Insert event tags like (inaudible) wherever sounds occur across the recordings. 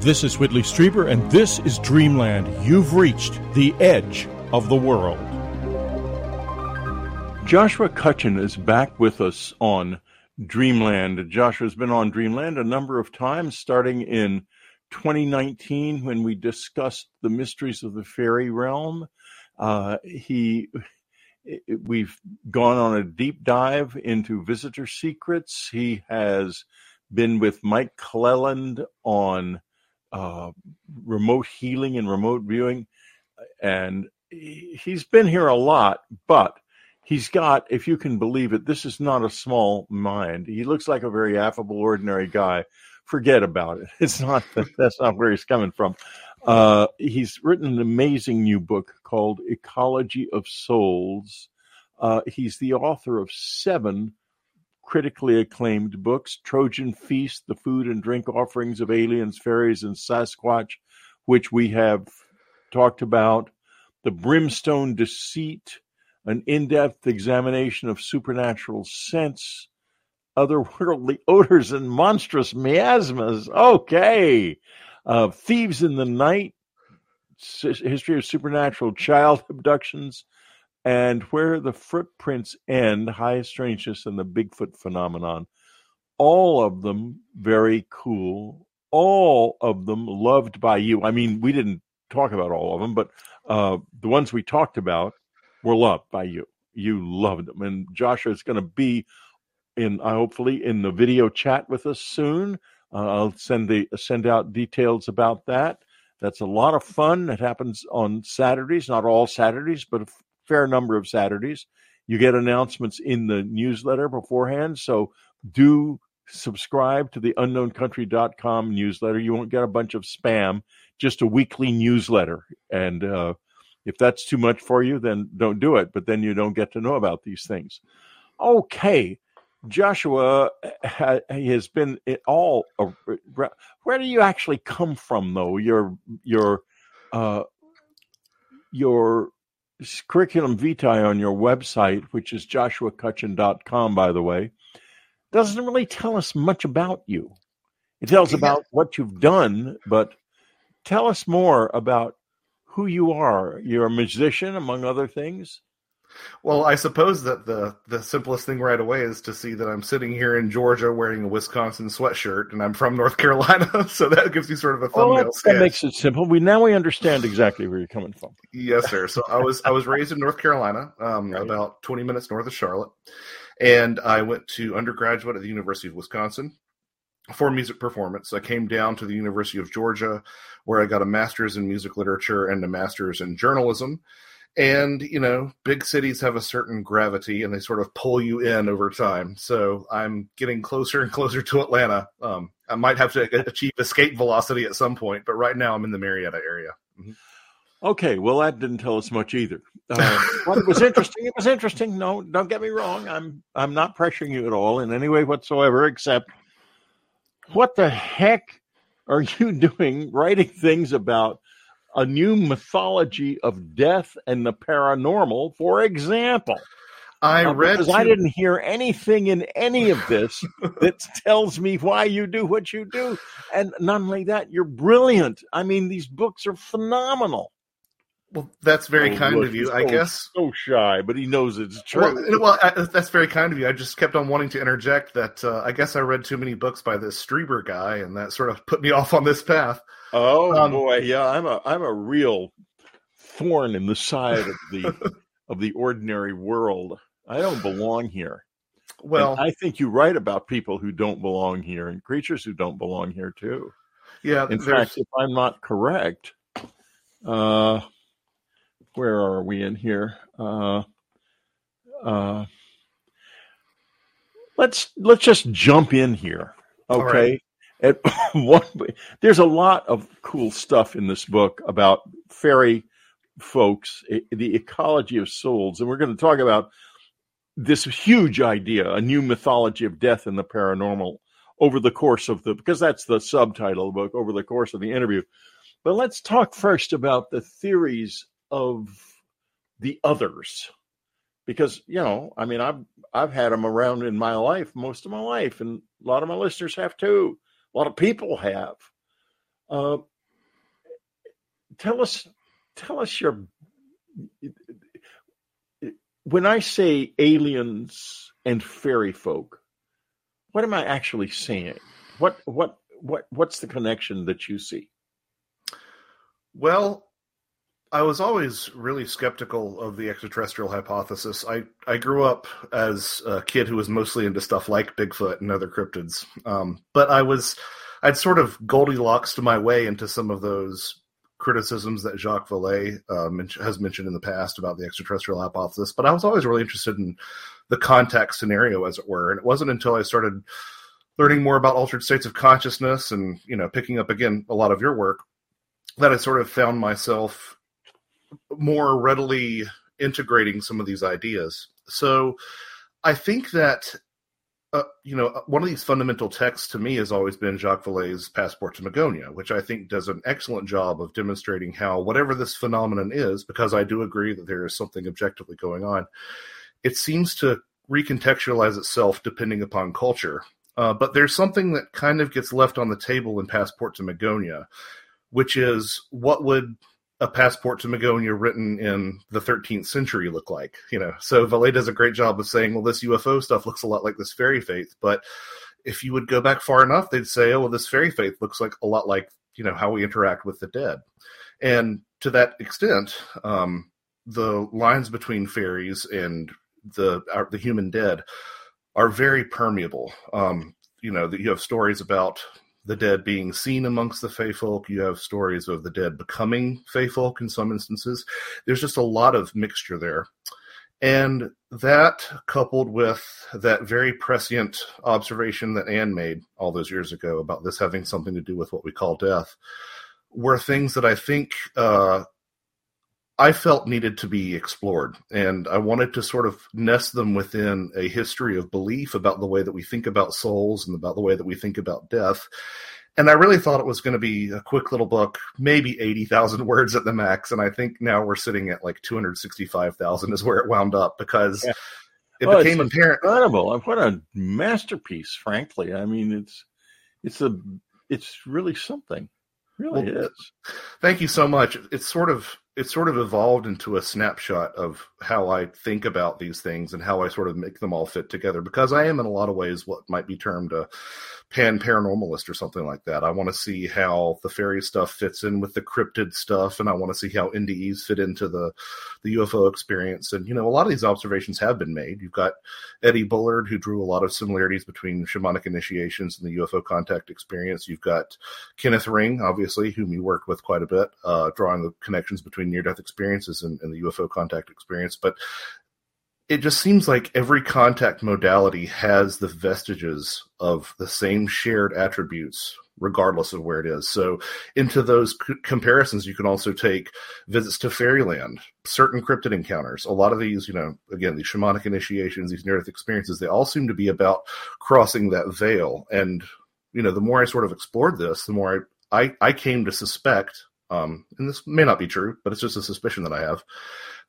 This is Whitley Strieber, and this is Dreamland. You've reached the edge of the world. Joshua Cutchin is back with us on Dreamland. Joshua's been on Dreamland a number of times, starting in 2019 when we discussed the mysteries of the fairy realm. Uh, he, we've gone on a deep dive into visitor secrets. He has been with Mike Clelland on uh, remote healing and remote viewing, and he's been here a lot, but he's got, if you can believe it, this is not a small mind. He looks like a very affable, ordinary guy. Forget about it. (laughs) It's not that's not where he's coming from. Uh, he's written an amazing new book called Ecology of Souls. Uh, he's the author of seven critically acclaimed books Trojan Feast, The Food and Drink Offerings of Aliens, Fairies, and Sasquatch, which we have talked about, The Brimstone Deceit, an in depth examination of supernatural scents, otherworldly (laughs) odors, and monstrous miasmas. Okay. Uh, Thieves in the Night, History of Supernatural Child Abductions, and Where the Footprints End, High Strangeness and the Bigfoot Phenomenon. All of them very cool. All of them loved by you. I mean, we didn't talk about all of them, but uh, the ones we talked about were loved by you. You loved them. And Joshua is going to be in, uh, hopefully, in the video chat with us soon. Uh, I'll send the send out details about that. That's a lot of fun. It happens on Saturdays, not all Saturdays, but fair number of Saturdays. You get announcements in the newsletter beforehand. So do subscribe to the unknowncountry.com newsletter. You won't get a bunch of spam, just a weekly newsletter. And uh, if that's too much for you, then don't do it. But then you don't get to know about these things. Okay. Joshua has been all. Where do you actually come from, though? Your your uh, your curriculum vitae on your website, which is joshuacutchin.com, by the way, doesn't really tell us much about you. It tells yeah. about what you've done, but tell us more about who you are. You're a musician, among other things. Well, I suppose that the the simplest thing right away is to see that I'm sitting here in Georgia wearing a Wisconsin sweatshirt, and I'm from North (laughs) Carolina, so that gives you sort of a thumbnail. Well, that makes it simple. We now we understand exactly where you're coming from. yes, sir. So I was I was raised in North Carolina, um, right. about 20 minutes north of Charlotte, and I went to undergraduate at the University of Wisconsin for music performance. I came down to the University of Georgia, where I got a master's in music literature and a master's in journalism and you know big cities have a certain gravity and they sort of pull you in over time. So i'm getting closer and closer to atlanta. Um, i might have to achieve escape velocity at some point but right now i'm in the marietta area. Mm-hmm. okay. Well that didn't tell us much either. (laughs) Uh, well, it was interesting. It was interesting. No don't get me wrong. I'm i'm not pressuring you at all in any way whatsoever except what the heck are you (laughs) doing writing things about a new mythology of death and the paranormal, for example. I uh, read because I didn't hear anything in any of this (laughs) that tells me why you do what you do, and not only that, you're brilliant. I mean, these books are phenomenal. Well, that's very oh, kind look, of you. I guess so shy, but he knows it's true. Well, well I, that's very kind of you. I just kept on wanting to interject that uh, I guess I read too many books by this Strieber guy, and that sort of put me (laughs) off on this path. Oh um, boy, yeah, I'm a I'm a real thorn in the side of the (laughs) of the ordinary world. I don't belong here. Well, and I think you write about people who don't belong here and creatures who don't belong here too. Yeah. In fact, if I'm not correct, uh, where are we in here? Uh, uh, let's let's just jump in here, okay? At (laughs) one, there's a lot of cool stuff in this book about fairy folks, the ecology of souls, and we're going to talk about this huge idea, a new mythology of death and the paranormal over the course of the because that's the subtitle of the book over the course of the interview. But let's talk first about the theories of the others because you know i mean i've i've had them around in my life most of my life and a lot of my listeners have too a lot of people have Uh, tell us, tell us your. When I say aliens and fairy folk, what am I actually saying? What what what what's the connection that you see? Well, I was always really skeptical of the extraterrestrial hypothesis. I, I grew up as a kid who was mostly into stuff like Bigfoot and other cryptids. Um, but I was, I'd sort of Goldilocks to my way into some of those criticisms that Jacques Vallée uh, has mentioned in the past about the extraterrestrial hypothesis. But I was always really interested in the contact scenario, as it were. And it wasn't until I started learning more about altered states of consciousness and, you know, picking up again a lot of your work that I sort of found myself more readily integrating some of these ideas. So I think that uh, you know, one of these fundamental texts to me has always been Jacques Vallée's Passport to Magonia, which I think does an excellent job of demonstrating how whatever this phenomenon is, because I do agree that there is something objectively going on, it seems to recontextualize itself depending upon culture. Uh, but there's something that kind of gets left on the table in Passport to Magonia, which is what would a passport to Magonia written in the 13th century look like? You know, so Vallée does a great job of saying, well, this UFO stuff looks a lot like this fairy faith, but if you would go back far enough, they'd say, oh, well, this fairy faith looks like a lot like you know how we interact with the dead, and to that extent, um, the lines between fairies and the our, the human dead are very permeable. Um, you know, that you have stories about the dead being seen amongst the Fey folk. You have stories of the dead becoming Fey folk in some instances. There's just a lot of mixture there. And that, coupled with that very prescient observation that Anne made all those years ago about this having something to do with what we call death, were things that I think uh, I felt needed to be explored. And I wanted to sort of nest them within a history of belief about the way that we think about souls and about the way that we think about death. And I really thought it was going to be a quick little book, maybe 80,000 (laughs) words at the max. And I think now we're sitting at like 265,000 is where it wound up because yeah. it oh, well, became apparent. Incredible. What a masterpiece, frankly. I mean, it's, it's a, it's really something. really well, is. Thank you so much. It's sort of it sort of evolved into a snapshot of how I think about these things and how I sort of make them all fit together because I am in a lot of ways what might be termed a pan paranormalist or something like that. I want to see how the fairy stuff fits in with the cryptid stuff and I want to see how NDEs fit into the the UFO experience and you know a lot of these observations have been made. You've got Eddie Bullard who drew a lot of similarities between shamanic initiations and the UFO contact experience. You've got Kenneth Ring obviously whom you worked with quite a bit uh, drawing the connections between near death experiences and, and the UFO contact experience. But it just seems like every contact modality has the vestiges of the same shared attributes regardless of where it is so into those c- comparisons you can also take visits to fairyland certain cryptid encounters a lot of these you know again these shamanic initiations these near death experiences they all seem to be about crossing that veil and you know the more i sort of explored this the more i i, I came to suspect um, and this may not be true, but it's just a suspicion that I have,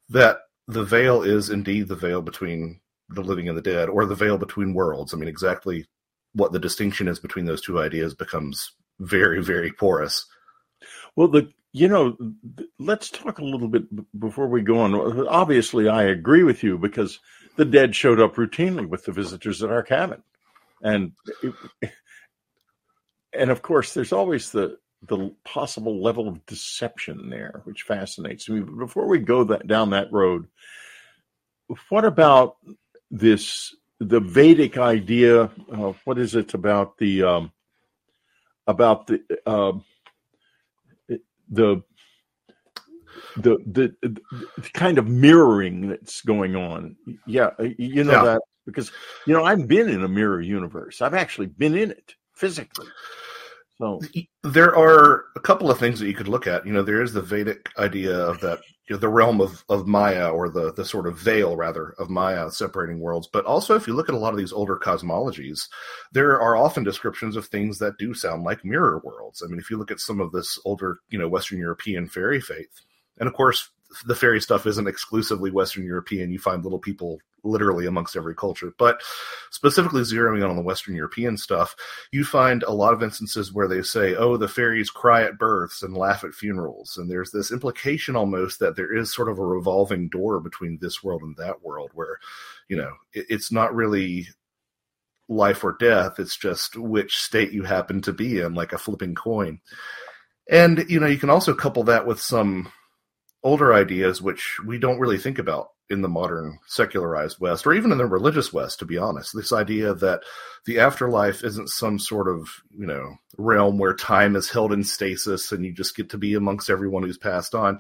that the veil is indeed the veil between the living and the dead, or the veil between worlds. I mean, exactly what the distinction is between those two ideas becomes very, very porous. Well, the you know, let's talk a little bit before we go on. Obviously, I agree with you because the dead showed up routinely with the visitors at our cabin, and and of course, there's always the the possible level of deception there, which fascinates me. But before we go that, down that road, what about this the Vedic idea? Uh, what is it about the um, about the uh, the the, the, the kind of mirroring that's going on. Yeah, you know yeah. that because you know I've been in a mirror universe. I've actually been in it physically. So there are a couple of things that you could look at. You know, there is the Vedic idea of that, you know, the realm of, of Maya or the, the sort of veil rather of Maya separating worlds. But also if you look at a lot of these older cosmologies, there are often descriptions of things that do sound like mirror worlds. I mean, if you look at some of this older, you know, Western European fairy faith, and of course, the fairy stuff isn't exclusively Western European. You find little people literally amongst every culture. But specifically zeroing in on the Western European stuff, you find a lot of instances where they say, oh, the fairies cry at births and laugh at funerals. And there's this implication almost that there is sort of a revolving door between this world and that world where, you know, it, it's not really life or death. It's just which state you happen to be in, like a flipping coin. And, you know, you can also couple that with some older ideas which we don't really think about in the modern secularized West, or even in the religious West, to be honest. This idea that the afterlife isn't some sort of, you know, realm where time is held in stasis and you just get to be amongst everyone who's passed on.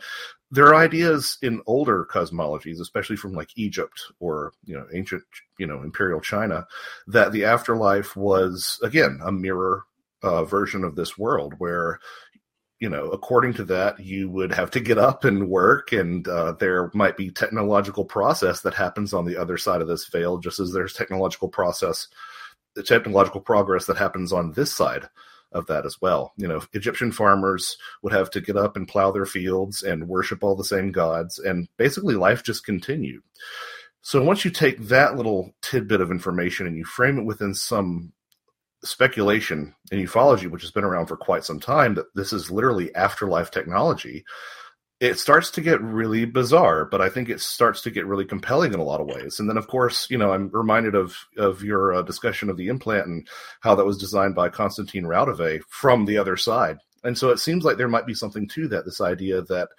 There are ideas in older cosmologies, especially from like Egypt or, you know, ancient, you know, imperial China, that the afterlife was, again, a mirror uh, version of this world where you know, according to that, you would have to get up and work, and uh, there might be technological process that happens on the other side of this veil, just as there's technological process, the technological progress that happens on this side of that as well. You know, Egyptian farmers would have to get up and plow their fields and worship all the same gods, and basically life just continued. So once you take that little tidbit of information and you frame it within some speculation in ufology, which has been around for quite some time, that this is literally afterlife technology, it starts to get really bizarre, but I think it starts to get really compelling in a lot of ways. And then, of course, you know, I'm reminded of of your uh, discussion of the implant and how that was designed by Konstantin Raudive from the other side. And so it seems like there might be something to that. This idea that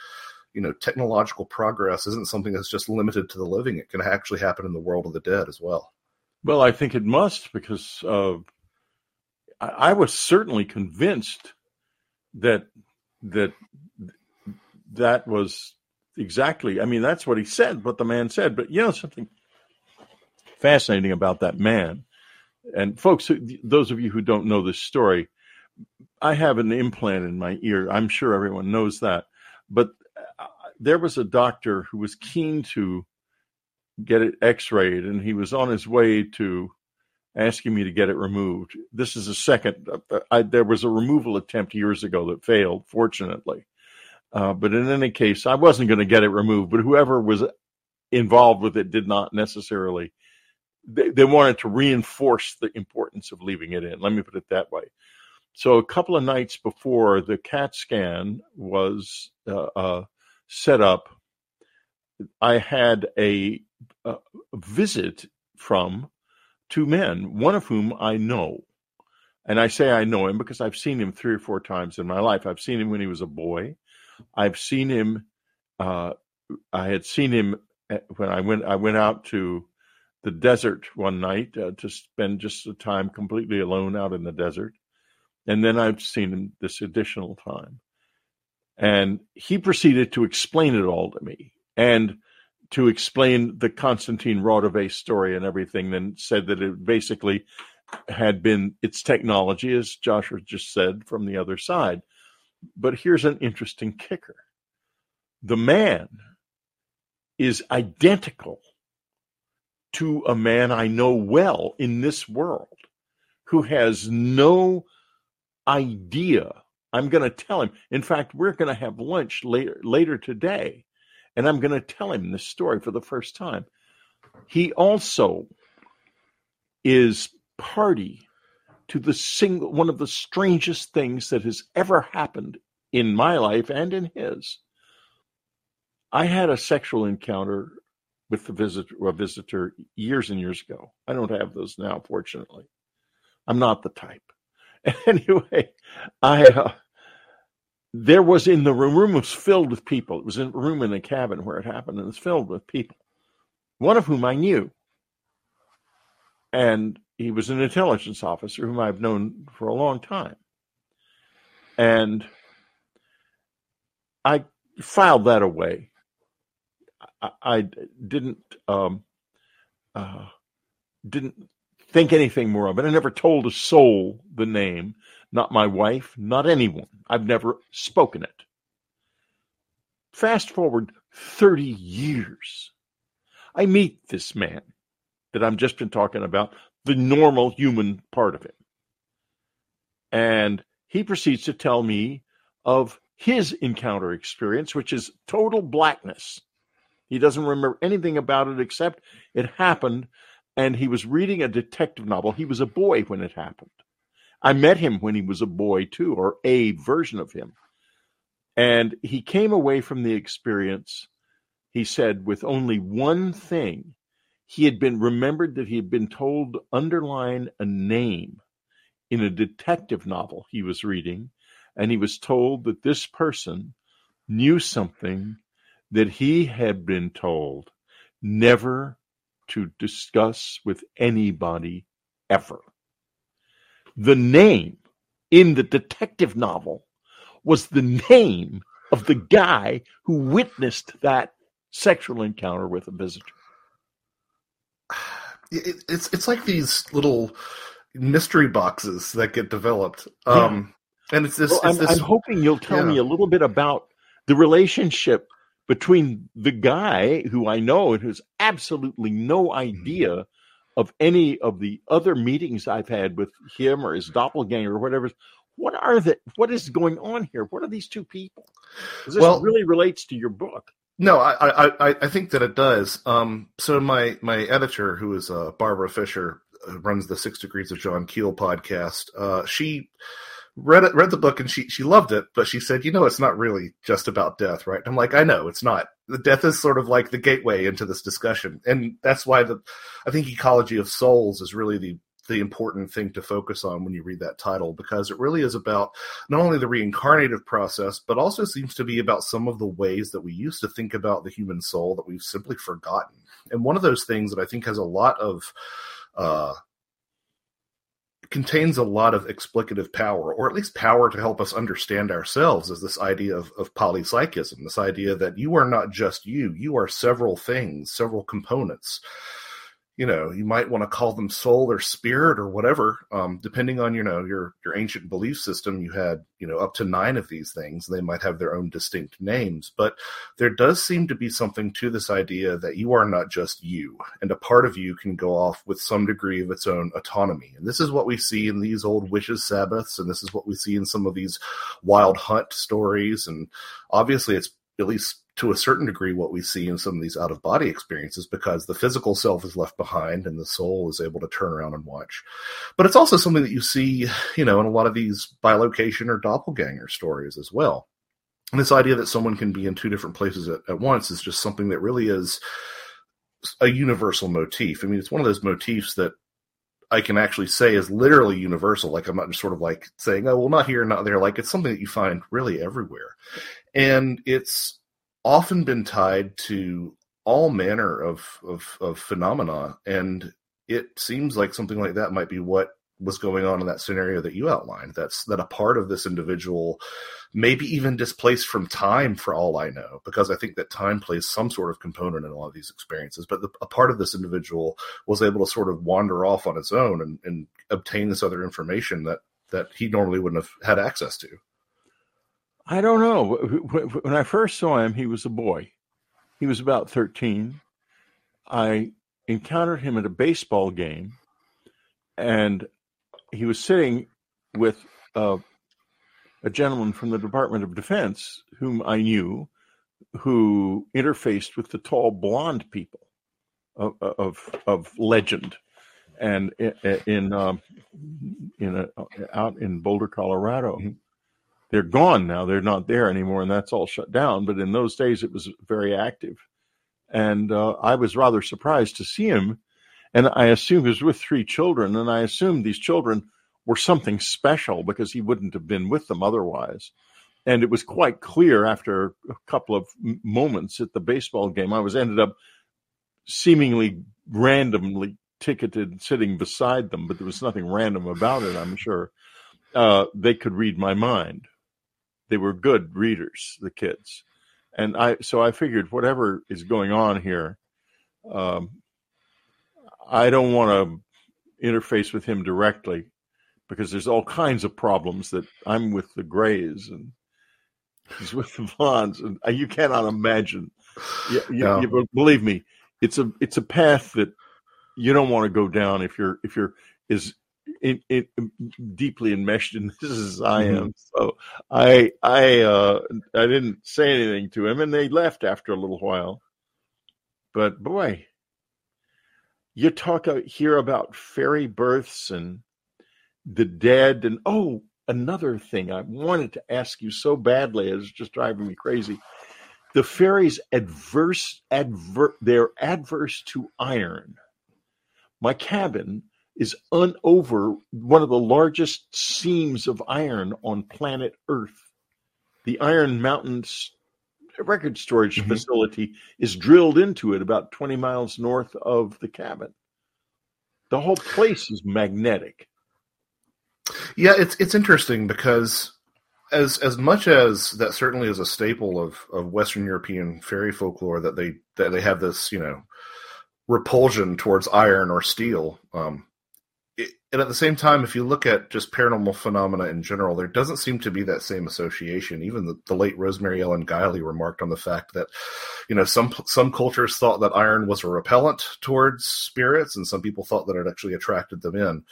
you know technological progress isn't something that's just limited to the living; it can actually happen in the world of the dead as well. Well, I think it must because uh, I was certainly convinced that that that was exactly. I mean, that's what he said, what the man said. But you know something fascinating about that man, and folks, those of you who don't know this story, I have an implant in my ear. I'm sure everyone knows that, but uh, there was a doctor who was keen to get it x-rayed and he was on his way to asking me to get it removed. This is a second. I, there was a removal attempt years ago that failed, fortunately. Uh, but in any case, I wasn't going to get it removed. But whoever was involved with it did not necessarily. They, they wanted to reinforce the importance of leaving it in. Let me put it that way. So a couple of nights before the CAT scan was uh, uh, set up, I had a, a visit from two men, one of whom I know. And I say I know him because I've seen him three or four times in my life. I've seen him when he was a boy. I've seen him. Uh, I had seen him when I went. I went out to the desert one night uh, to spend just a time completely alone out in the desert, and then I've seen him this additional time. And he proceeded to explain it all to me. And to explain the Konstantin Raudive story and everything, then said that it basically had been its technology, as Joshua just said, from the other side. But here's an interesting kicker the man is identical to a man I know well in this world who has no idea. I'm going to tell him. In fact, we're going to have lunch later later today and I'm going to tell him this story for the first time. He also is party to the single one of the strangest things that has ever happened in my life and in his. I had a sexual encounter with the visitor, a visitor years and years ago. I don't have those now, fortunately. I'm not the type. (laughs) Anyway, I uh, there was in the room, room was filled with people. It was a room in a cabin where it happened, and it was filled with people, one of whom I knew. And he was an intelligence officer whom I've known for a long time. And I filed that away. I, I didn't um, uh, didn't think anything more of it. I never told a soul the name not my wife, not anyone. I've never spoken it. Fast forward 30 years. I meet this man that I've just been talking about, the normal human part of him. And he proceeds to tell me of his encounter experience, which is total blackness. He doesn't remember anything about it except it happened, and he was reading a detective novel. He was a boy when it happened. I met him when he was a boy too, or a version of him. And he came away from the experience, he said, with only one thing. He had been remembered that he had been told to underline a name in a detective novel he was reading, and he was told that this person knew something that he had been told never to discuss with anybody ever. The name in the detective novel was the name of the guy who witnessed that sexual encounter with a visitor. It, it's it's like these little mystery boxes that get developed. Um, yeah. And it's this. Well, it's I'm, this I'm, hoping you'll tell yeah. me a little bit about the relationship between the guy who I know and who's absolutely no idea mm-hmm. Of any of the other meetings I've had with him or his doppelganger or whatever. What are the what is going on here? What are these two people? This Well- really relates to your book. No, I, I, I- think that it does. Um, so my my editor, who is uh, Barbara Fisher, uh, runs the Six Degrees of John Keel podcast. Uh, she read it, read the book, and she she loved it, but she said, you know, it's not really just about death, right? I'm like, I know it's not. The death is sort of like the gateway into this discussion, and that's why the I think ecology of souls is really the the important thing to focus on when you read that title because it really is about not only the reincarnative process, but also seems to be about some of the ways that we used to think about the human soul that we've simply forgotten. And one of those things that I think has a lot of uh, contains a lot of explicative power, or at least power to help us understand ourselves, is this idea of, of polypsychism, this idea that you are not just you, you are several things, several components you know you might want to call them soul or spirit or whatever um, depending on you know your your ancient belief system you had you know up to nine of these things they might have their own distinct names but there does seem to be something to this idea that you are not just you and a part of you can go off with some degree of its own autonomy and this is what we see in these old witches sabbaths and this is what we see in some of these wild hunt stories and obviously it's at least to a certain degree what we see in some of these out of body experiences because the physical self is left behind and the soul is able to turn around and watch. But it's also something that you see, you know, in a lot of these bilocation or doppelganger stories as well. And this idea that someone can be in two different places at, at once is just something that really is a universal motif. I mean, it's one of those motifs that I can actually say is literally universal. Like I'm not just sort of like saying, oh, well, not here, not there. Like it's something that you find really everywhere. And it's often been tied to all manner of, of, of phenomena. And it seems like something like that might be what was going on in that scenario that you outlined. That's that a part of this individual, maybe even displaced from time for all I know, because I think that time plays some sort of component in a lot of these experiences. But the, a part of this individual was able to sort of wander off on its own and, and obtain this other information that that he normally wouldn't have had access to. I don't know. When I first saw him, he was a boy. He was about 13. I encountered him at a baseball game, and he was sitting with uh, a gentleman from the Department of Defense whom I knew, who interfaced with the tall blonde people of of, of legend, and in um, in a, out in Boulder, Colorado. Mm-hmm. They're gone now. They're not there anymore, and that's all shut down. But in those days, it was very active, and uh, I was rather surprised to see him. And I assume he was with three children, and I assumed these children were something special because he wouldn't have been with them otherwise. And it was quite clear after a couple of moments at the baseball game, I was ended up seemingly randomly ticketed sitting beside them, but there was nothing random about it, I'm sure. Uh, they could read my mind. They were good readers, the kids. And I, so I figured whatever is going on here, um, I don't want to interface with him directly because there's all kinds of problems that I'm with the Grays and he's with the Vaughns, and uh, you cannot imagine. You, you, No. you- believe me, it's a it's a path that you don't want to go down if you're if you're as in, in, deeply enmeshed in (laughs) this as I am. Mm-hmm. So I I uh, I didn't say anything to him, and they left after a little while. But boy, you talk here about fairy births and the dead, and oh, another thing I wanted to ask you so badly, it's just driving me crazy. The fairies adverse adver they're adverse to iron. My cabin is un- over one of the largest seams of iron on planet Earth. The Iron Mountain record storage mm-hmm. facility is drilled into it about 20 miles north of the cabin. The whole place is magnetic. Yeah, it's it's interesting because as as much as that certainly is a staple of, of Western European fairy folklore that they that they have this, you know, repulsion towards iron or steel. Um, and at the same time, if you look at just paranormal phenomena in general, there doesn't seem to be that same association. Even the, the, late Rosemary Ellen Guiley remarked on the fact that, you know, some some cultures thought that iron was a repellent towards spirits, and some people thought that it actually attracted them in.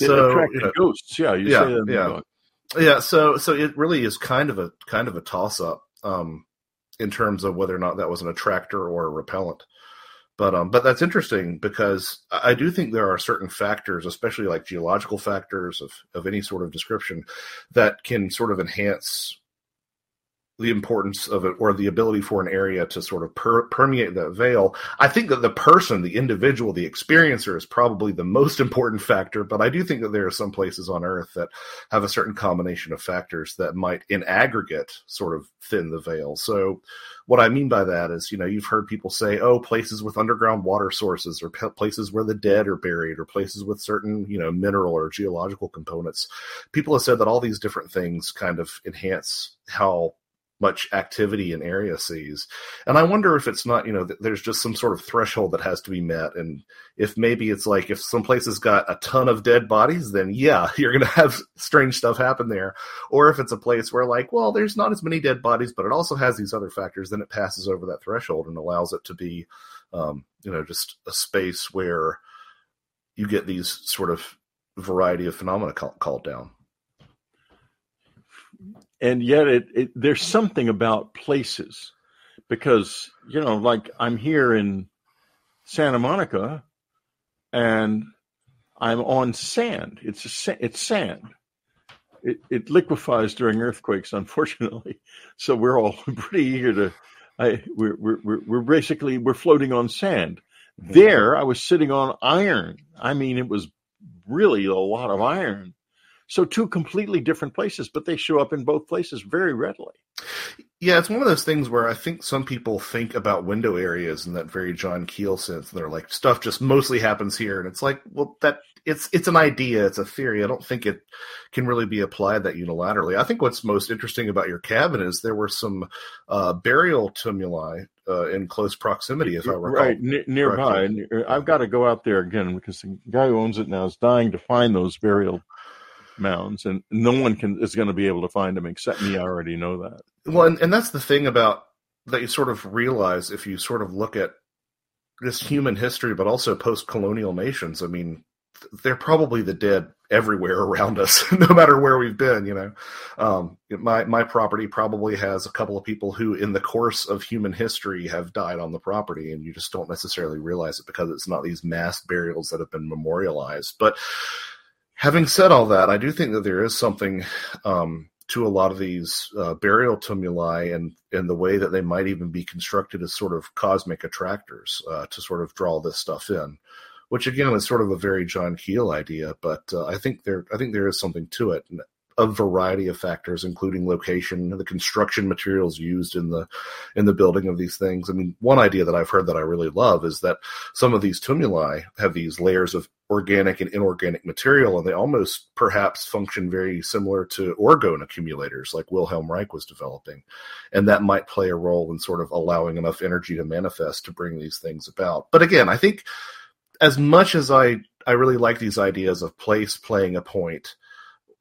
It so attracted uh, ghosts, yeah, yeah, yeah, yeah. So so it really is kind of a kind of a toss up um, in terms of whether or not that was an attractor or a repellent. But um, but that's interesting because I do think there are certain factors, especially like geological factors of of any sort of description, that can sort of enhance the importance of it or the ability for an area to sort of per- permeate that veil. I think that the person, the individual, the experiencer is probably the most (laughs) important factor, but I do think that there are some places on earth that have a certain combination of factors that might in aggregate sort of thin the veil. So what I mean by that is, you know, you've heard people say, oh, places with underground water sources or places where the dead are buried or places with certain, you know, mineral or geological components. People have said that all these different things kind of enhance how much activity an area sees. And I wonder if it's not, you know, there's just some sort of threshold that has to be met. And if maybe it's like if some place has got a ton of dead bodies, then yeah, (laughs) you're going to have strange stuff happen there. Or if it's a place where like, well, there's not as many dead bodies, but it also has these other factors, then it passes over that threshold and allows it to be, um, you know, just a space where you get these sort of variety of phenomena called down and yet it, it, there's something about places because you know like i'm here in santa monica and i'm on sand. It's a, it's sand. It, it liquefies during earthquakes (laughs) unfortunately. So we're all (laughs) pretty eager to I, we're, we're, we're basically we're floating on sand. Mm-hmm. there i was sitting on iron. I mean it was really a lot of iron so two completely different places, but they show up in both places very readily. Yeah, it's one of those things where I think some people think about window areas in that very John Keel sense. They're like, stuff just mostly happens here, and it's like, well, that it's it's an idea, it's a theory. I don't think it can really be applied that unilaterally. I think what's most interesting about your cabin is there were some uh, burial tumuli uh, in close proximity, if I recall. Right, n- nearby. I've got to go out there again because the guy who owns it now is dying to find those burial mounds, and no one can is going to be able to find them except me. I already know that. Well, and, and that's the thing about that you sort of realize if you sort of look at this human history, but also post-colonial nations. I mean, they're probably the dead everywhere (laughs) around us, (laughs) no matter where we've been. You know, um, my my property probably has a couple of people who, in the course of human history, have died on the property, and you just don't necessarily realize it because it's not these mass burials that have been memorialized. But having said all that, I do think that there is something um, to a lot of these uh, burial tumuli and in the way that they might even be constructed as sort of cosmic attractors uh, to sort of draw this stuff in. Which again is sort of a very John Keel idea, but uh, I think there I think there is something to it a variety of factors, including location, the construction materials used in the in the building of these things. I mean, one idea that I've heard that I really love is that some of these tumuli have these layers of organic and inorganic material, and they almost perhaps function very similar to orgone accumulators, like Wilhelm Reich was developing, and that might play a role in sort of allowing enough energy to manifest to bring these things about. But again, I think as much as I I really like these ideas of place playing a point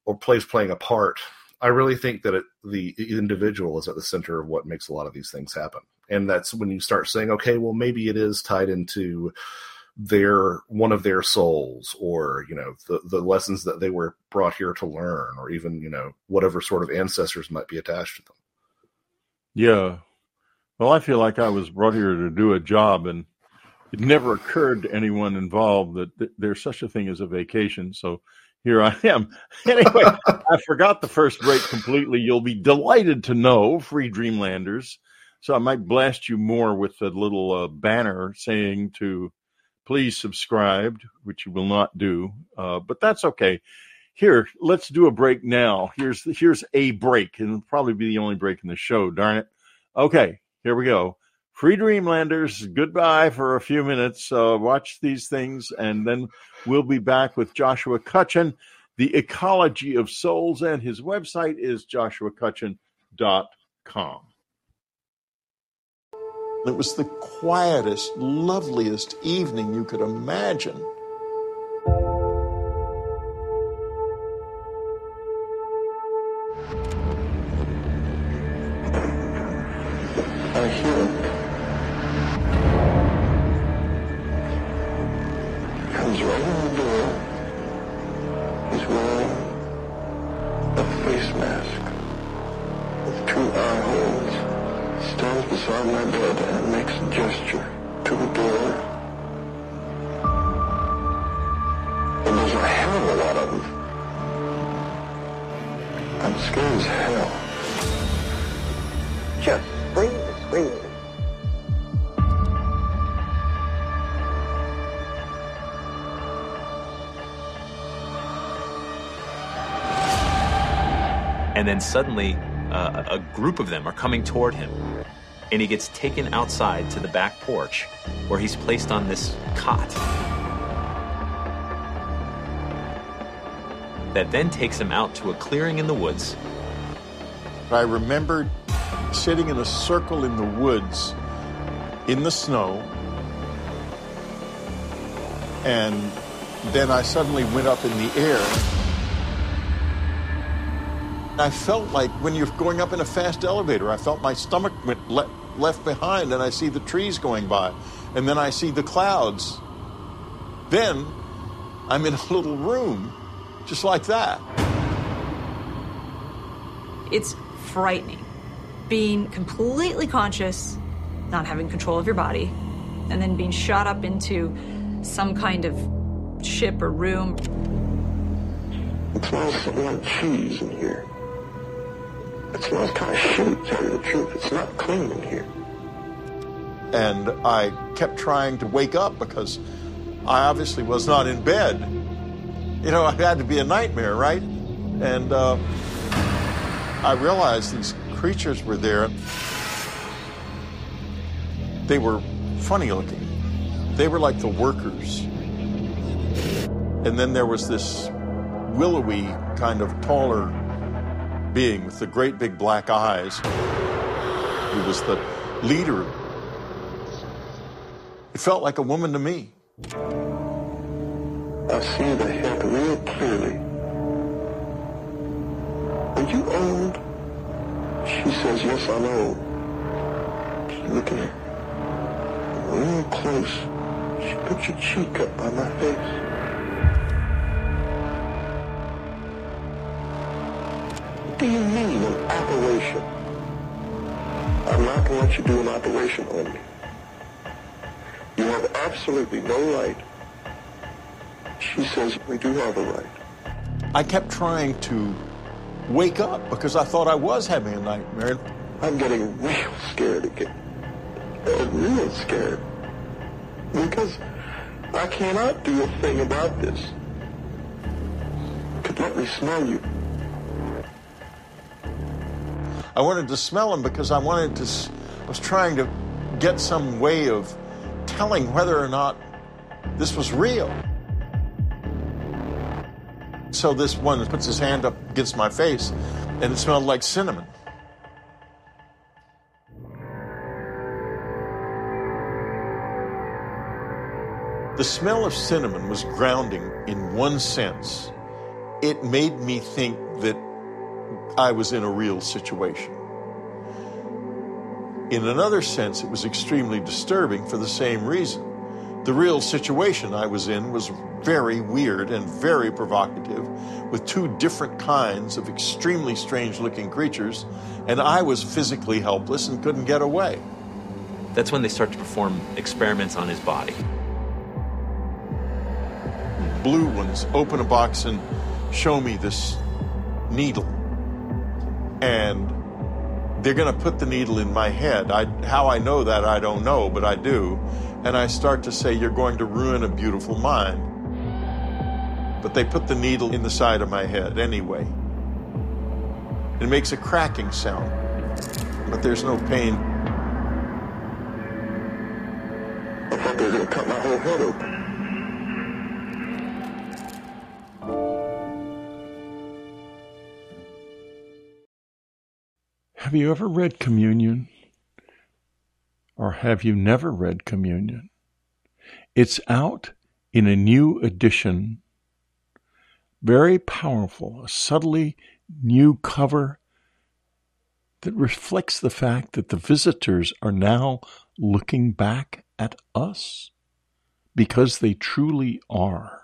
or place playing a part, I really think that it, the individual is at the center of what makes a lot of these things happen. And that's when you start saying, okay, well, maybe it is tied into their one of their souls or you know the the lessons that they were brought here to learn or even you know whatever sort of ancestors might be attached to them. Yeah. Well i feel like i was brought here to do a job and it never occurred to anyone involved that there's such a thing as a vacation. So here i am. (laughs) Anyway i forgot the first break completely. You'll be delighted to know free dreamlanders. So i might blast you more with a little uh, banner saying to please subscribe, which you will not do, uh, but that's okay. Here, let's do a break now. Here's here's a break, and it'll probably be the only break in the show. Darn it. Okay, here we go. Free Dreamlanders, goodbye for a few minutes. Uh, watch these things, and then we'll be back with Joshua Cutchin, the ecology of souls, and his website is joshuacutchin.com. It was the quietest, loveliest evening you could imagine. And then suddenly, uh, a group of them are coming toward him. And he gets taken outside to the back porch where he's placed on this cot. That then takes him out to a clearing in the woods. I remembered sitting in a circle in the woods in the snow. And then I suddenly went up in the air. I felt like when you're going up in a fast elevator, I felt my stomach went le- left behind, and I see the trees going by, and then I see the clouds. Then I'm in a (laughs) little room, just like that. It's frightening. Being completely conscious, not having control of your body, and then being shot up into some kind of ship or room. It smells like cheese in here. It smells kind of shit, to tell you the truth. It's not clean in here. And I kept trying to wake up because I obviously was not in bed. You know, (laughs) it had to be a nightmare, right? And uh, I realized these creatures were there. They were funny looking. They were like the workers. And then there was this willowy, kind of taller being with the great big black eyes who was the leader. It felt like a woman to me. I see the head real clearly. Are you old? She says, yes, I'm old. She's looking at me real close. She puts your cheek up by my face. What do you mean an operation? I'm not going to let you do an operation on me. You have absolutely no right. She says we do have a right. I kept trying to wake up because I thought I was having a nightmare. I'm getting real scared again. I'm real scared. Because I cannot do a thing about this. Could let me smell you. I wanted to smell him because I wanted to, I was trying to get some way of telling whether or not this was real. So this one puts his hand up against my face and it smelled like cinnamon. The smell of cinnamon was grounding in one sense. It made me think that I was in a real situation. In another sense, it was extremely disturbing for the same reason. The real situation I was in was very weird and very provocative, with two different kinds of extremely strange looking creatures, and I was physically helpless and couldn't get away. That's when they start to perform experiments on his body. Blue ones open a box and show me this needle. And they're going to put the needle in my head. I, how I know that, I don't know, but I do. And I start to say, You're going to ruin a beautiful mind. But they put the needle in the side of my head anyway. It makes a cracking sound, but there's no pain. I thought they were going to cut my whole head open. Have you ever read Communion? Or have you never read Communion? It's out in a new edition. Very powerful, a subtly new cover that reflects the fact that the visitors are now looking back at us because they truly are.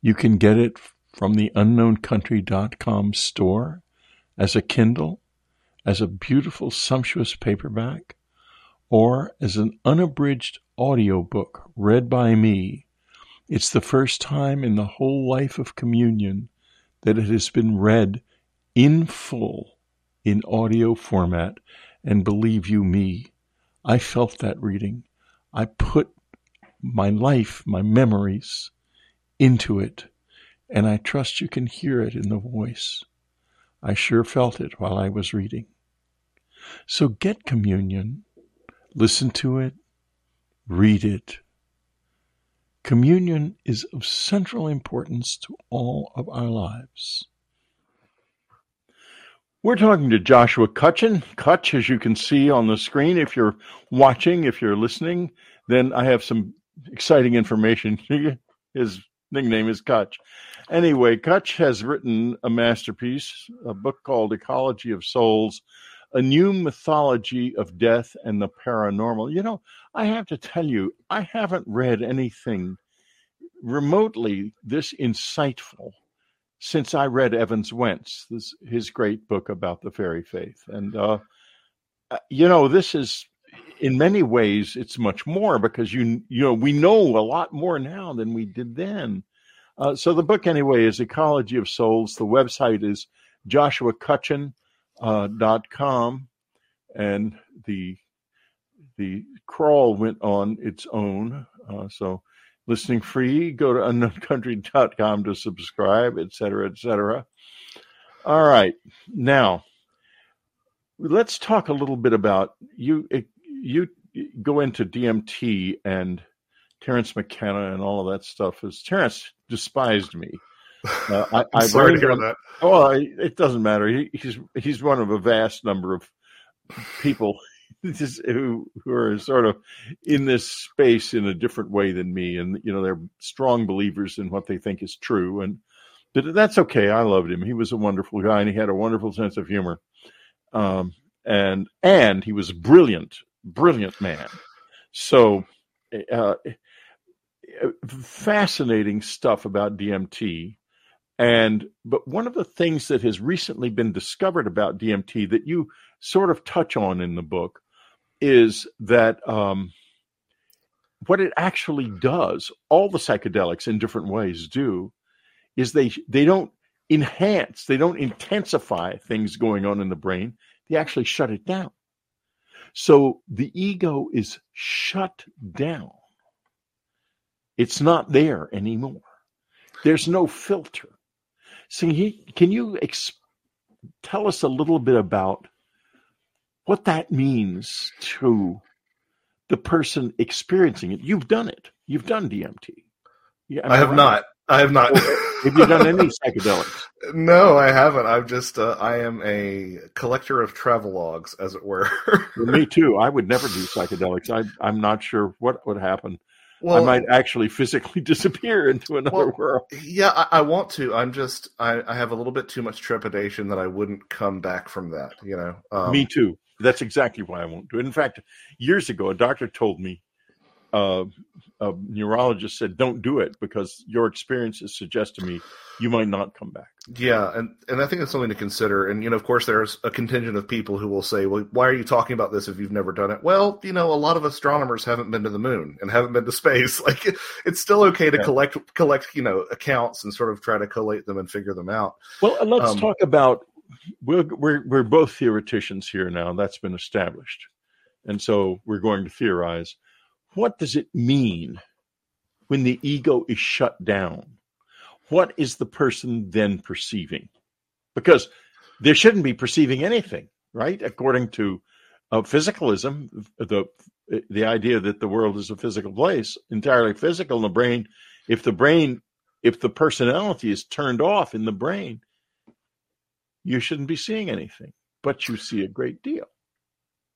You can get it from the unknowncountry.com store as a Kindle, as a beautiful, sumptuous paperback, or as an unabridged audiobook read by me. It's the first time in the whole life of communion that it has been read in full in audio format. And believe you me, I felt that reading. I put my life, my memories into it, and I trust you can hear it in the voice. I sure felt it while I was reading. So get communion, listen to it, read it. Communion is of central importance to all of our lives. We're talking to Joshua Cutchin. Cutch, as you can see on the screen, if you're watching, if you're listening, then I have some exciting information. (laughs) His nickname is Kutch. Anyway, Kutch has written a masterpiece, a book called Ecology of Souls, a new mythology of death and the paranormal. You know, I have to tell you, I haven't read anything remotely this insightful since I read Evans Wentz, this, his great book about the fairy faith. And, uh, uh, you know, this is, in many ways, it's much more because you, you know, we know a lot more now than we did then. Uh, so the book, anyway, is Ecology of Souls. The website is joshuacutchin.com, uh, and the the crawl went on its own. Uh, so listening free, go to unknowncountry.com to subscribe, etc., etc. All right, now let's talk a little bit about you. You go into DMT and Terence McKenna and all of that stuff. Is Terence despised me? Uh, I, (laughs) I'm sorry to hear that. Oh, it doesn't matter. He, he's he's one of a vast number of people (laughs) who who are sort of in this space in a different way than me, and you know they're strong believers in what they think is true, and but that's okay. I loved him. He was a wonderful guy, and he had a wonderful sense of humor, um, and and he was brilliant, brilliant man. So, uh, fascinating stuff about DMT. And but one of the things that has recently been discovered about DMT that you sort of touch on in the book is that um, what it actually does, all the psychedelics in different ways do, is they they don't enhance, they don't intensify things going on in the brain. They actually shut it down. So the ego is shut down. It's not there anymore. There's no filter. So, he, can you ex- tell us a little bit about what that means to the person experiencing it. You've done it. You've done DMT. Yeah, I have right? not. I have not. have you done any psychedelics? (laughs) No, I haven't. I'm just uh, I am a collector of travelogues, as it were. (laughs) Me too. I would never do psychedelics. I, I'm not sure what would happen. Well, I might actually physically (laughs) disappear into another well, world. Yeah, I, I, want to. I'm just I, I, have a little bit too much trepidation that I wouldn't come back from that. You know. Um, Me too. That's exactly why I won't do it. In fact, years ago, a doctor told me uh, a neurologist said, "Don't do it because your experiences suggest to me you might not come back." Yeah, and and I think that's something to consider. And you know, of course, there's a contingent of people who will say, "Well, why are you talking about this if you've never done it?" Well, you know, a lot of astronomers haven't been to the moon and haven't been to space. (laughs) Like, it's still okay to Yeah. collect collect you know accounts and sort of try to collate them and figure them out. Well, and let's Um, talk about we're, we're we're both theoreticians here now. That's been established, and so we're going to theorize. What does it mean when the ego is shut down? What is the person then perceiving? Because they shouldn't be perceiving anything, right? According to uh, physicalism, the the idea that the world is a physical place, entirely physical in the brain. If the brain, if the personality is turned off in the brain, you shouldn't be seeing anything, but you see a great deal.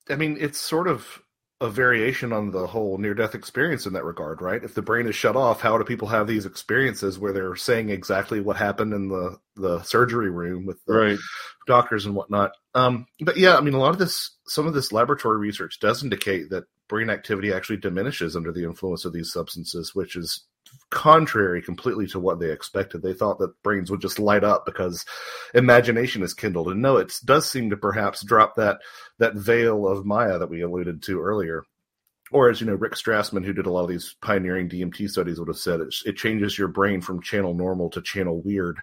I mean, it's sort of a variation on the whole near death experience in that regard, right? If the brain is shut off, how do people have these experiences where they're saying exactly what happened in the, the surgery room with the Right. doctors and whatnot? Um, but yeah, I mean, a lot of this, some of this laboratory research does indicate that brain activity actually diminishes under the influence of these substances, which is contrary completely to what they expected. They thought that brains would just light up because imagination is kindled. And no, it does seem to perhaps drop that that veil of Maya that we alluded to earlier. Or as you know, Rick Strassman, who did a lot of these pioneering DMT studies, would have said it, it changes your brain from channel normal to channel weird.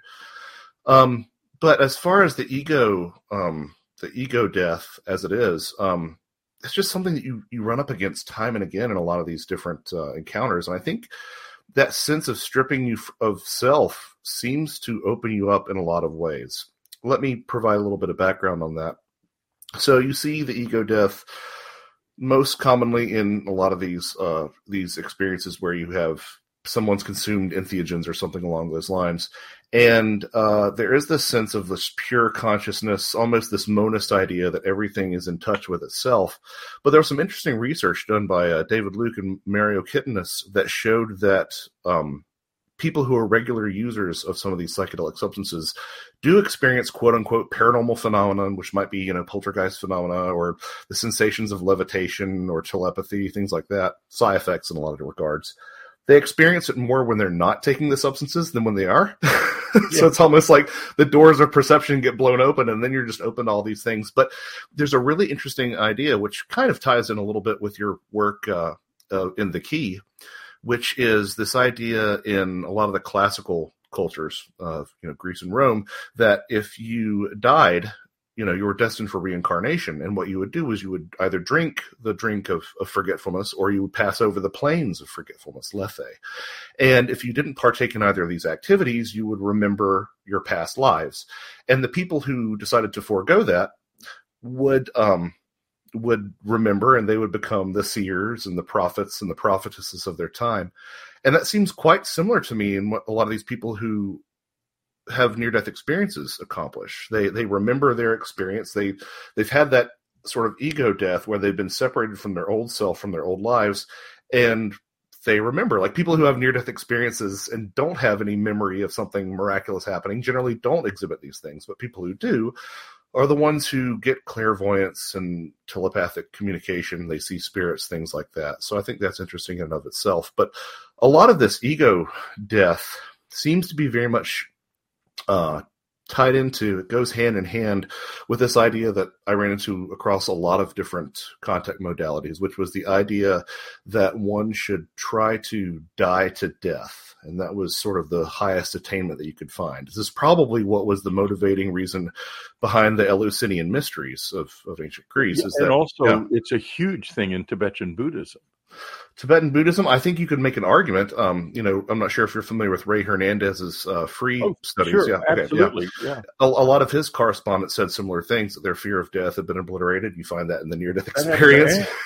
Um, but as far as the ego, um, the ego death as it is, um, it's just something that you you run up against time and again in a lot of these different uh, encounters. And I think that sense of stripping you of self seems to open you up in a lot of ways. Let me provide a little bit of background on that. So you see the ego death most commonly in a lot of these uh, these experiences where you have someone's consumed entheogens or something along those lines, and uh, there is this sense of this pure consciousness, almost this monist idea that everything is in touch with itself. But there was some interesting research done by uh, David Luke and Mario Kittenis that showed that um, people who are regular users of some of these psychedelic substances do experience quote unquote paranormal phenomenon, which might be, you know, poltergeist phenomena or the sensations of levitation or telepathy, things like that, side effects in a lot of regards. They experience it more when they're not taking the substances than when they are. (laughs) so it's almost like the doors of perception get blown open and then you're just open to all these things. But there's a really interesting idea, which kind of ties in a little bit with your work uh, uh, in The Key, which is this idea in a lot of the classical cultures of you know Greece and Rome that if you died, you know you were destined for reincarnation, and what you would do is you would either drink the drink of, of forgetfulness or you would pass over the plains of forgetfulness, lethe. And if you didn't partake in either of these activities, you would remember your past lives. And the people who decided to forego that would um, would remember and they would become the seers and the prophets and the prophetesses of their time. And that seems quite similar to me in what a lot of these people who have near death experiences accomplish. They they remember their experience. They they've had that sort of ego death where they've been separated from their old self, from their old lives, and they remember. Like people who have near death experiences and don't have any memory of something miraculous happening generally don't exhibit these things, but people who do are the ones who get clairvoyance and telepathic communication. They see spirits, things like that. So I think that's interesting in and of itself. But a lot of this ego death seems to be very much uh, tied into, it goes hand in hand with this idea that I ran into across a lot of different contact modalities, which was the idea that one should try to die to death. And that was sort of the highest attainment that you could find. This is probably what was the motivating reason behind the Eleusinian mysteries of, of ancient Greece. Yeah, is and that, also, yeah. it's a huge thing in Tibetan Buddhism. Tibetan Buddhism, I think you could make an argument. Um, you know, I'm not sure if you're familiar with Rey Hernandez's uh, free Oh, studies. sure, yeah, okay, absolutely. Yeah. A, a lot of his correspondents said similar things that their fear of death had been obliterated. You find that in the near death That happened to experience. (laughs)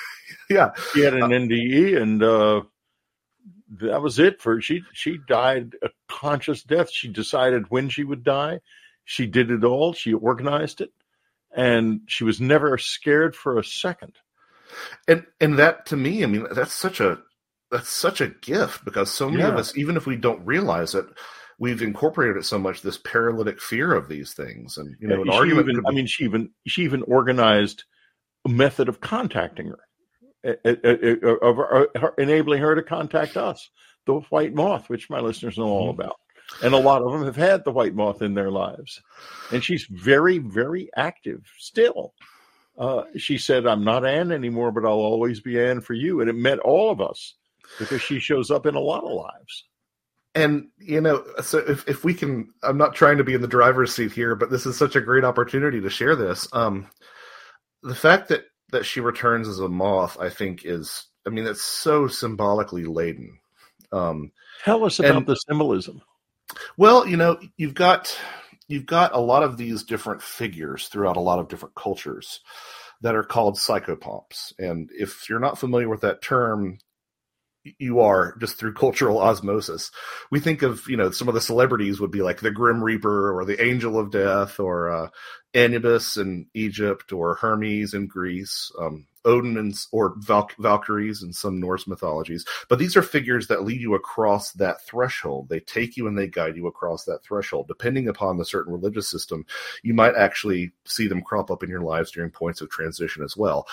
Yeah, She had an NDE, and uh, that was it for she. She died a conscious death. She decided when she would die. She did it all. She organized it, and she was never scared for a second. And and that to me, I mean, that's such a that's such a gift because so many of us, even if we don't realize it, we've incorporated it so much this paralytic fear of these things, and you know, an She argument. even, could I mean, she even she even organized a method of contacting her, uh, uh, of uh, enabling her to contact us, the white moth, which my listeners know all mm-hmm. about. And a lot of them have had the white moth in their lives. And she's very, very active still. Uh, she said, I'm not Anne anymore, but I'll always be Anne for you. And it meant all of us because she shows up in a lot of lives. And, you know, so if, if we can, I'm not trying to be in the driver's seat here, but this is such a great opportunity to share this. Um, the fact that, that she returns as a moth, I think is, I mean, it's so symbolically laden. Um, Tell us about and, the symbolism. Well, you know, you've got you've got a lot of these different figures throughout a lot of different cultures that are called psychopomps. And if you're not familiar with that term, you are just through cultural osmosis. We think of, you know, some of the celebrities would be like the Grim Reaper or the Angel of Death or uh, Anubis in Egypt or Hermes in Greece. Um, Odin and or Val- Valkyries in some Norse mythologies. But these are figures that lead you across that threshold. They take you and they guide you across that threshold. Depending upon the certain religious system, you might actually see them crop up in your lives during points of transition as well.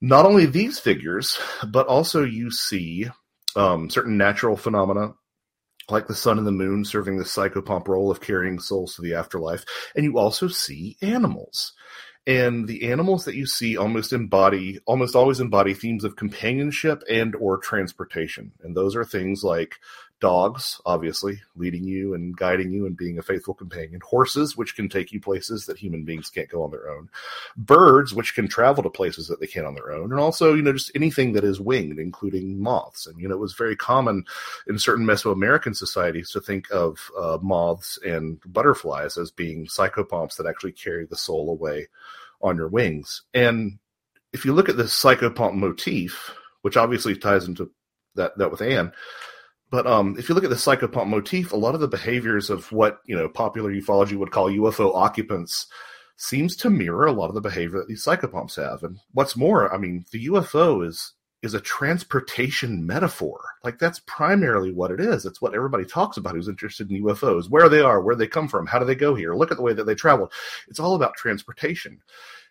Not only these figures, but also you see um, certain natural phenomena like the sun and the moon serving the psychopomp role of carrying souls to the afterlife. And you also see animals and the animals that you see almost embody almost always embody themes of companionship and or transportation and those are things like dogs obviously leading you and guiding you and being a faithful companion. Horses which can take you places that human beings can't go on their own. Birds which can travel to places that they can't on their own. And also you know just anything that is winged including moths. And you know it was very common in certain mesoamerican societies to think of uh, moths and butterflies as being psychopomps that actually carry the soul away on your wings. And if you look at the psychopomp motif, which obviously ties into that that with Anne, but um, if you look at the psychopomp motif, a lot of the behaviors of what you know popular ufology would call UFO occupants seems to mirror a lot of the behavior that these psychopomps have. And what's more, I mean, the UFO is is a transportation metaphor. Like that's primarily what it is. It's what everybody talks about who's interested in UFOs, where they are, where they come from, how do they go here, look at the way that they travel. It's all about transportation.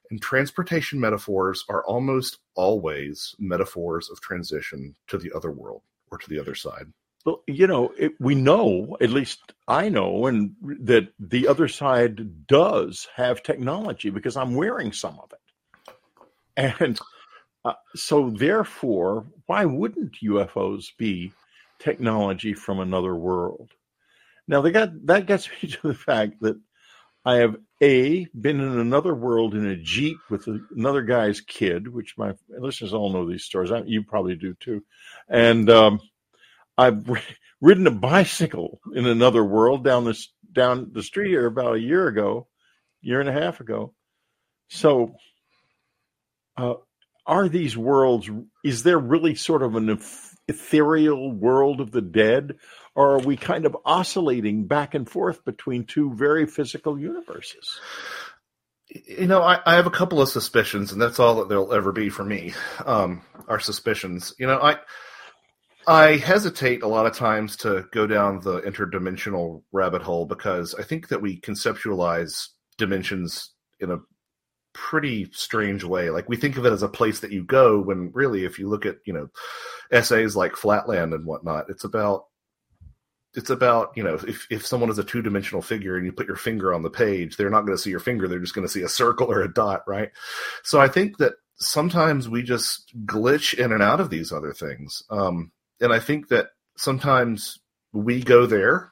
And transportation metaphors are almost always metaphors of transition to the other world or to the other side. Well, you know, it, we know, at least I know, and that the other side does have technology because I'm wearing some of it. And uh, so, therefore, why wouldn't UFOs be technology from another world? Now, they got, that gets (laughs) me to the fact that I have a been in another world in a jeep with another guy's kid, which my listeners all know these stories. I, you probably do too, and um, I've ridden a bicycle in another world down this down the street here about a year ago, year and a half ago. So, uh, are these worlds, is there really sort of an ethereal world of the dead? Or are we kind of oscillating back and forth between two very physical universes? You know, I, I have a couple of suspicions, and that's all that there'll ever be for me. Um, are suspicions. You know, I I hesitate a lot of times to go down the interdimensional rabbit hole because I think that we conceptualize dimensions in a pretty strange way. Like we think of it as a place that you go when really, if you look at, you know, essays like Flatland and whatnot, it's about it's about you know if, if someone is a two-dimensional figure and you put your finger on the page they're not going to see your finger they're just going to see a circle or a dot right so i think that sometimes we just glitch in and out of these other things um, and i think that sometimes we go there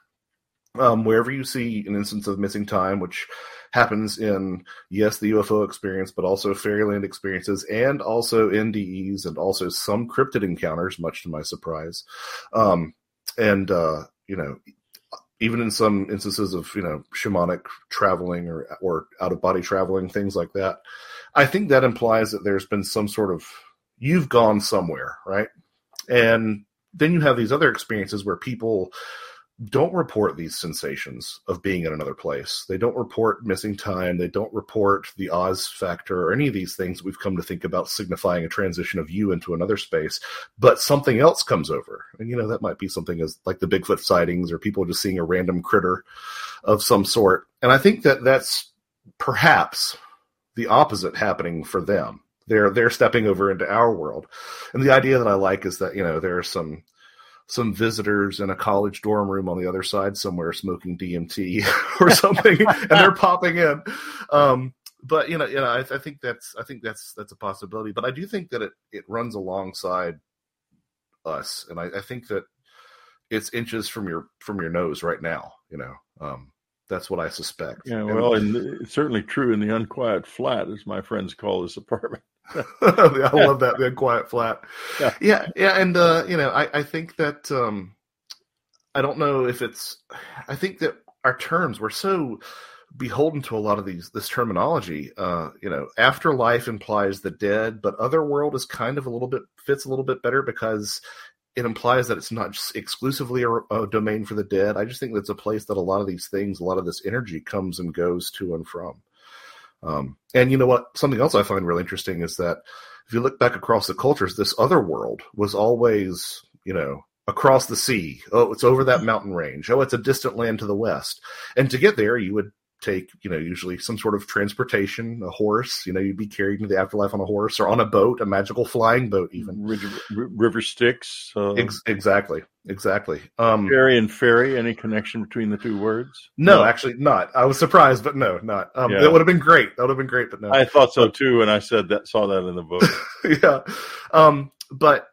um, wherever you see an instance of missing time which happens in yes the UFO experience, but also Fairyland experiences, and also NDEs, and also some cryptid encounters, much to my surprise. Um, and uh, you know, even in some instances of you know shamanic traveling or or out of body traveling, things like that. I think that implies that there's been some sort of you've gone somewhere, right? And then you have these other experiences where people don't report these sensations of being in another place. They don't report missing time. They don't report the Oz factor or any of these things we've come to think about signifying a transition of you into another space. But something else comes over. And, you know, that might be something as like the Bigfoot sightings or people just seeing a random critter of some sort. And I think that that's perhaps the opposite happening for them. They're they're stepping over into our world, and the idea that I like is that you know there are some some visitors in a college dorm room on the other side somewhere smoking DMT (laughs) or something, and they're popping in. Um, but you know, you know, I, I, think that's I think that's that's a possibility. But I do think that it it runs alongside us, and I, I think that it's inches from your from your nose right now. You know, um, that's what I suspect. Yeah, well, and it's certainly true in the unquiet flat, as my friends call this apartment. (laughs) I love (laughs) that the quiet flat. Yeah, yeah, yeah and uh, you know, I, I think that um, I don't know if it's. I think that our terms were so beholden to a lot of these this terminology. Uh, you know, afterlife implies the dead, but otherworld is kind of a little bit fits a little bit better because it implies that it's not just exclusively a, a, domain for the dead. I just think that's a place that a lot of these things, a lot of this energy comes and goes to and from. Um, and you know what? Something else I find really interesting is that if you look back across the cultures, this other world was always, you know, across the sea. Oh, it's over that mountain range. Oh, it's a distant land to the west. And to get there, you would take, you know, usually some sort of transportation, a horse. You know, you'd be carried into the afterlife on a horse or on a boat, a magical flying boat, even river, river Styx. Uh, Ex- exactly, exactly. Um, ferry and ferry. Any connection between the two words? No, no. actually, not. I was surprised, but no, not. Um, yeah. That would have been great. That would have been great, but no. I thought so too, and I said that saw that in the book. (laughs) yeah, um, but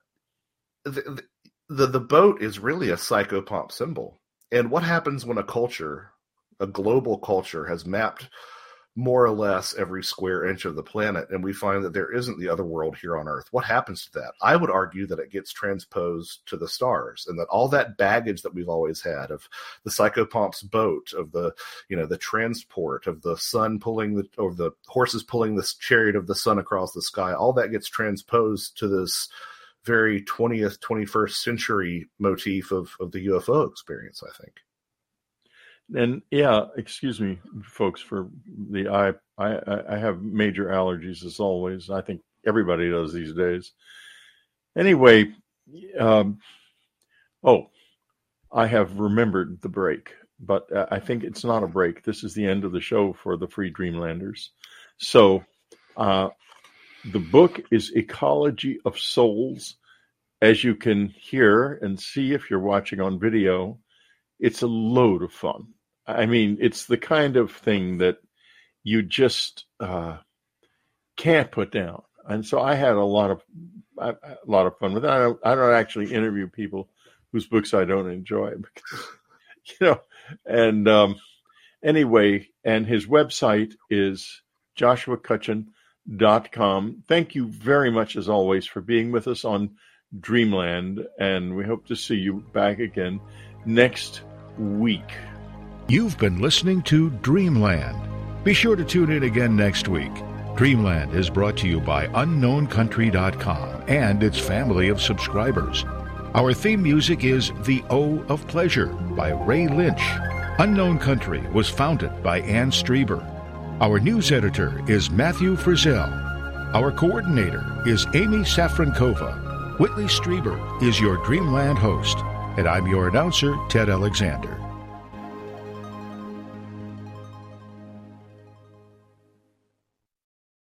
the, the the boat is really a psychopomp symbol. And what happens when a culture a global culture has mapped more or less every square inch of the planet, and we find that there isn't the other world here on Earth. What happens to that? I would argue that it gets transposed to the stars, and that all that baggage that we've always had of the psychopomp's boat, of the you know the transport, of the sun pulling the or the horses pulling this chariot of the sun across the sky, all that gets transposed to this very 20th 21st century motif of, of the ufo experience i think and yeah, excuse me, folks, for the I I I have major allergies as always. I think everybody does these days. Anyway, um, oh, I have remembered the break, but I think it's not a break. This is the end of the show for the Free Dreamlanders. So, uh, the book is Ecology of Souls. As you can hear and see if you're watching on video, it's a load of fun. I mean, it's the kind of thing that you just uh, can't put down. And so I had a lot of a lot of fun with it. I don't, I don't actually interview people whose books I don't enjoy (laughs) because you know. And um, anyway, and his website is joshuacutchin.com. Thank you very much, as always, for being with us on Dreamland, and we hope to see you back again next week. You've been listening to Dreamland. Be sure to tune in again next week. Dreamland is brought to you by UnknownCountry.com and its family of subscribers. Our theme music is The O of Pleasure by Ray Lynch. Unknown Country was founded by Anne Strieber. Our news editor is Matthew Frizzell. Our coordinator is Amy Safrankova. Whitley Strieber is your Dreamland host, and I'm your announcer, Ted Alexander.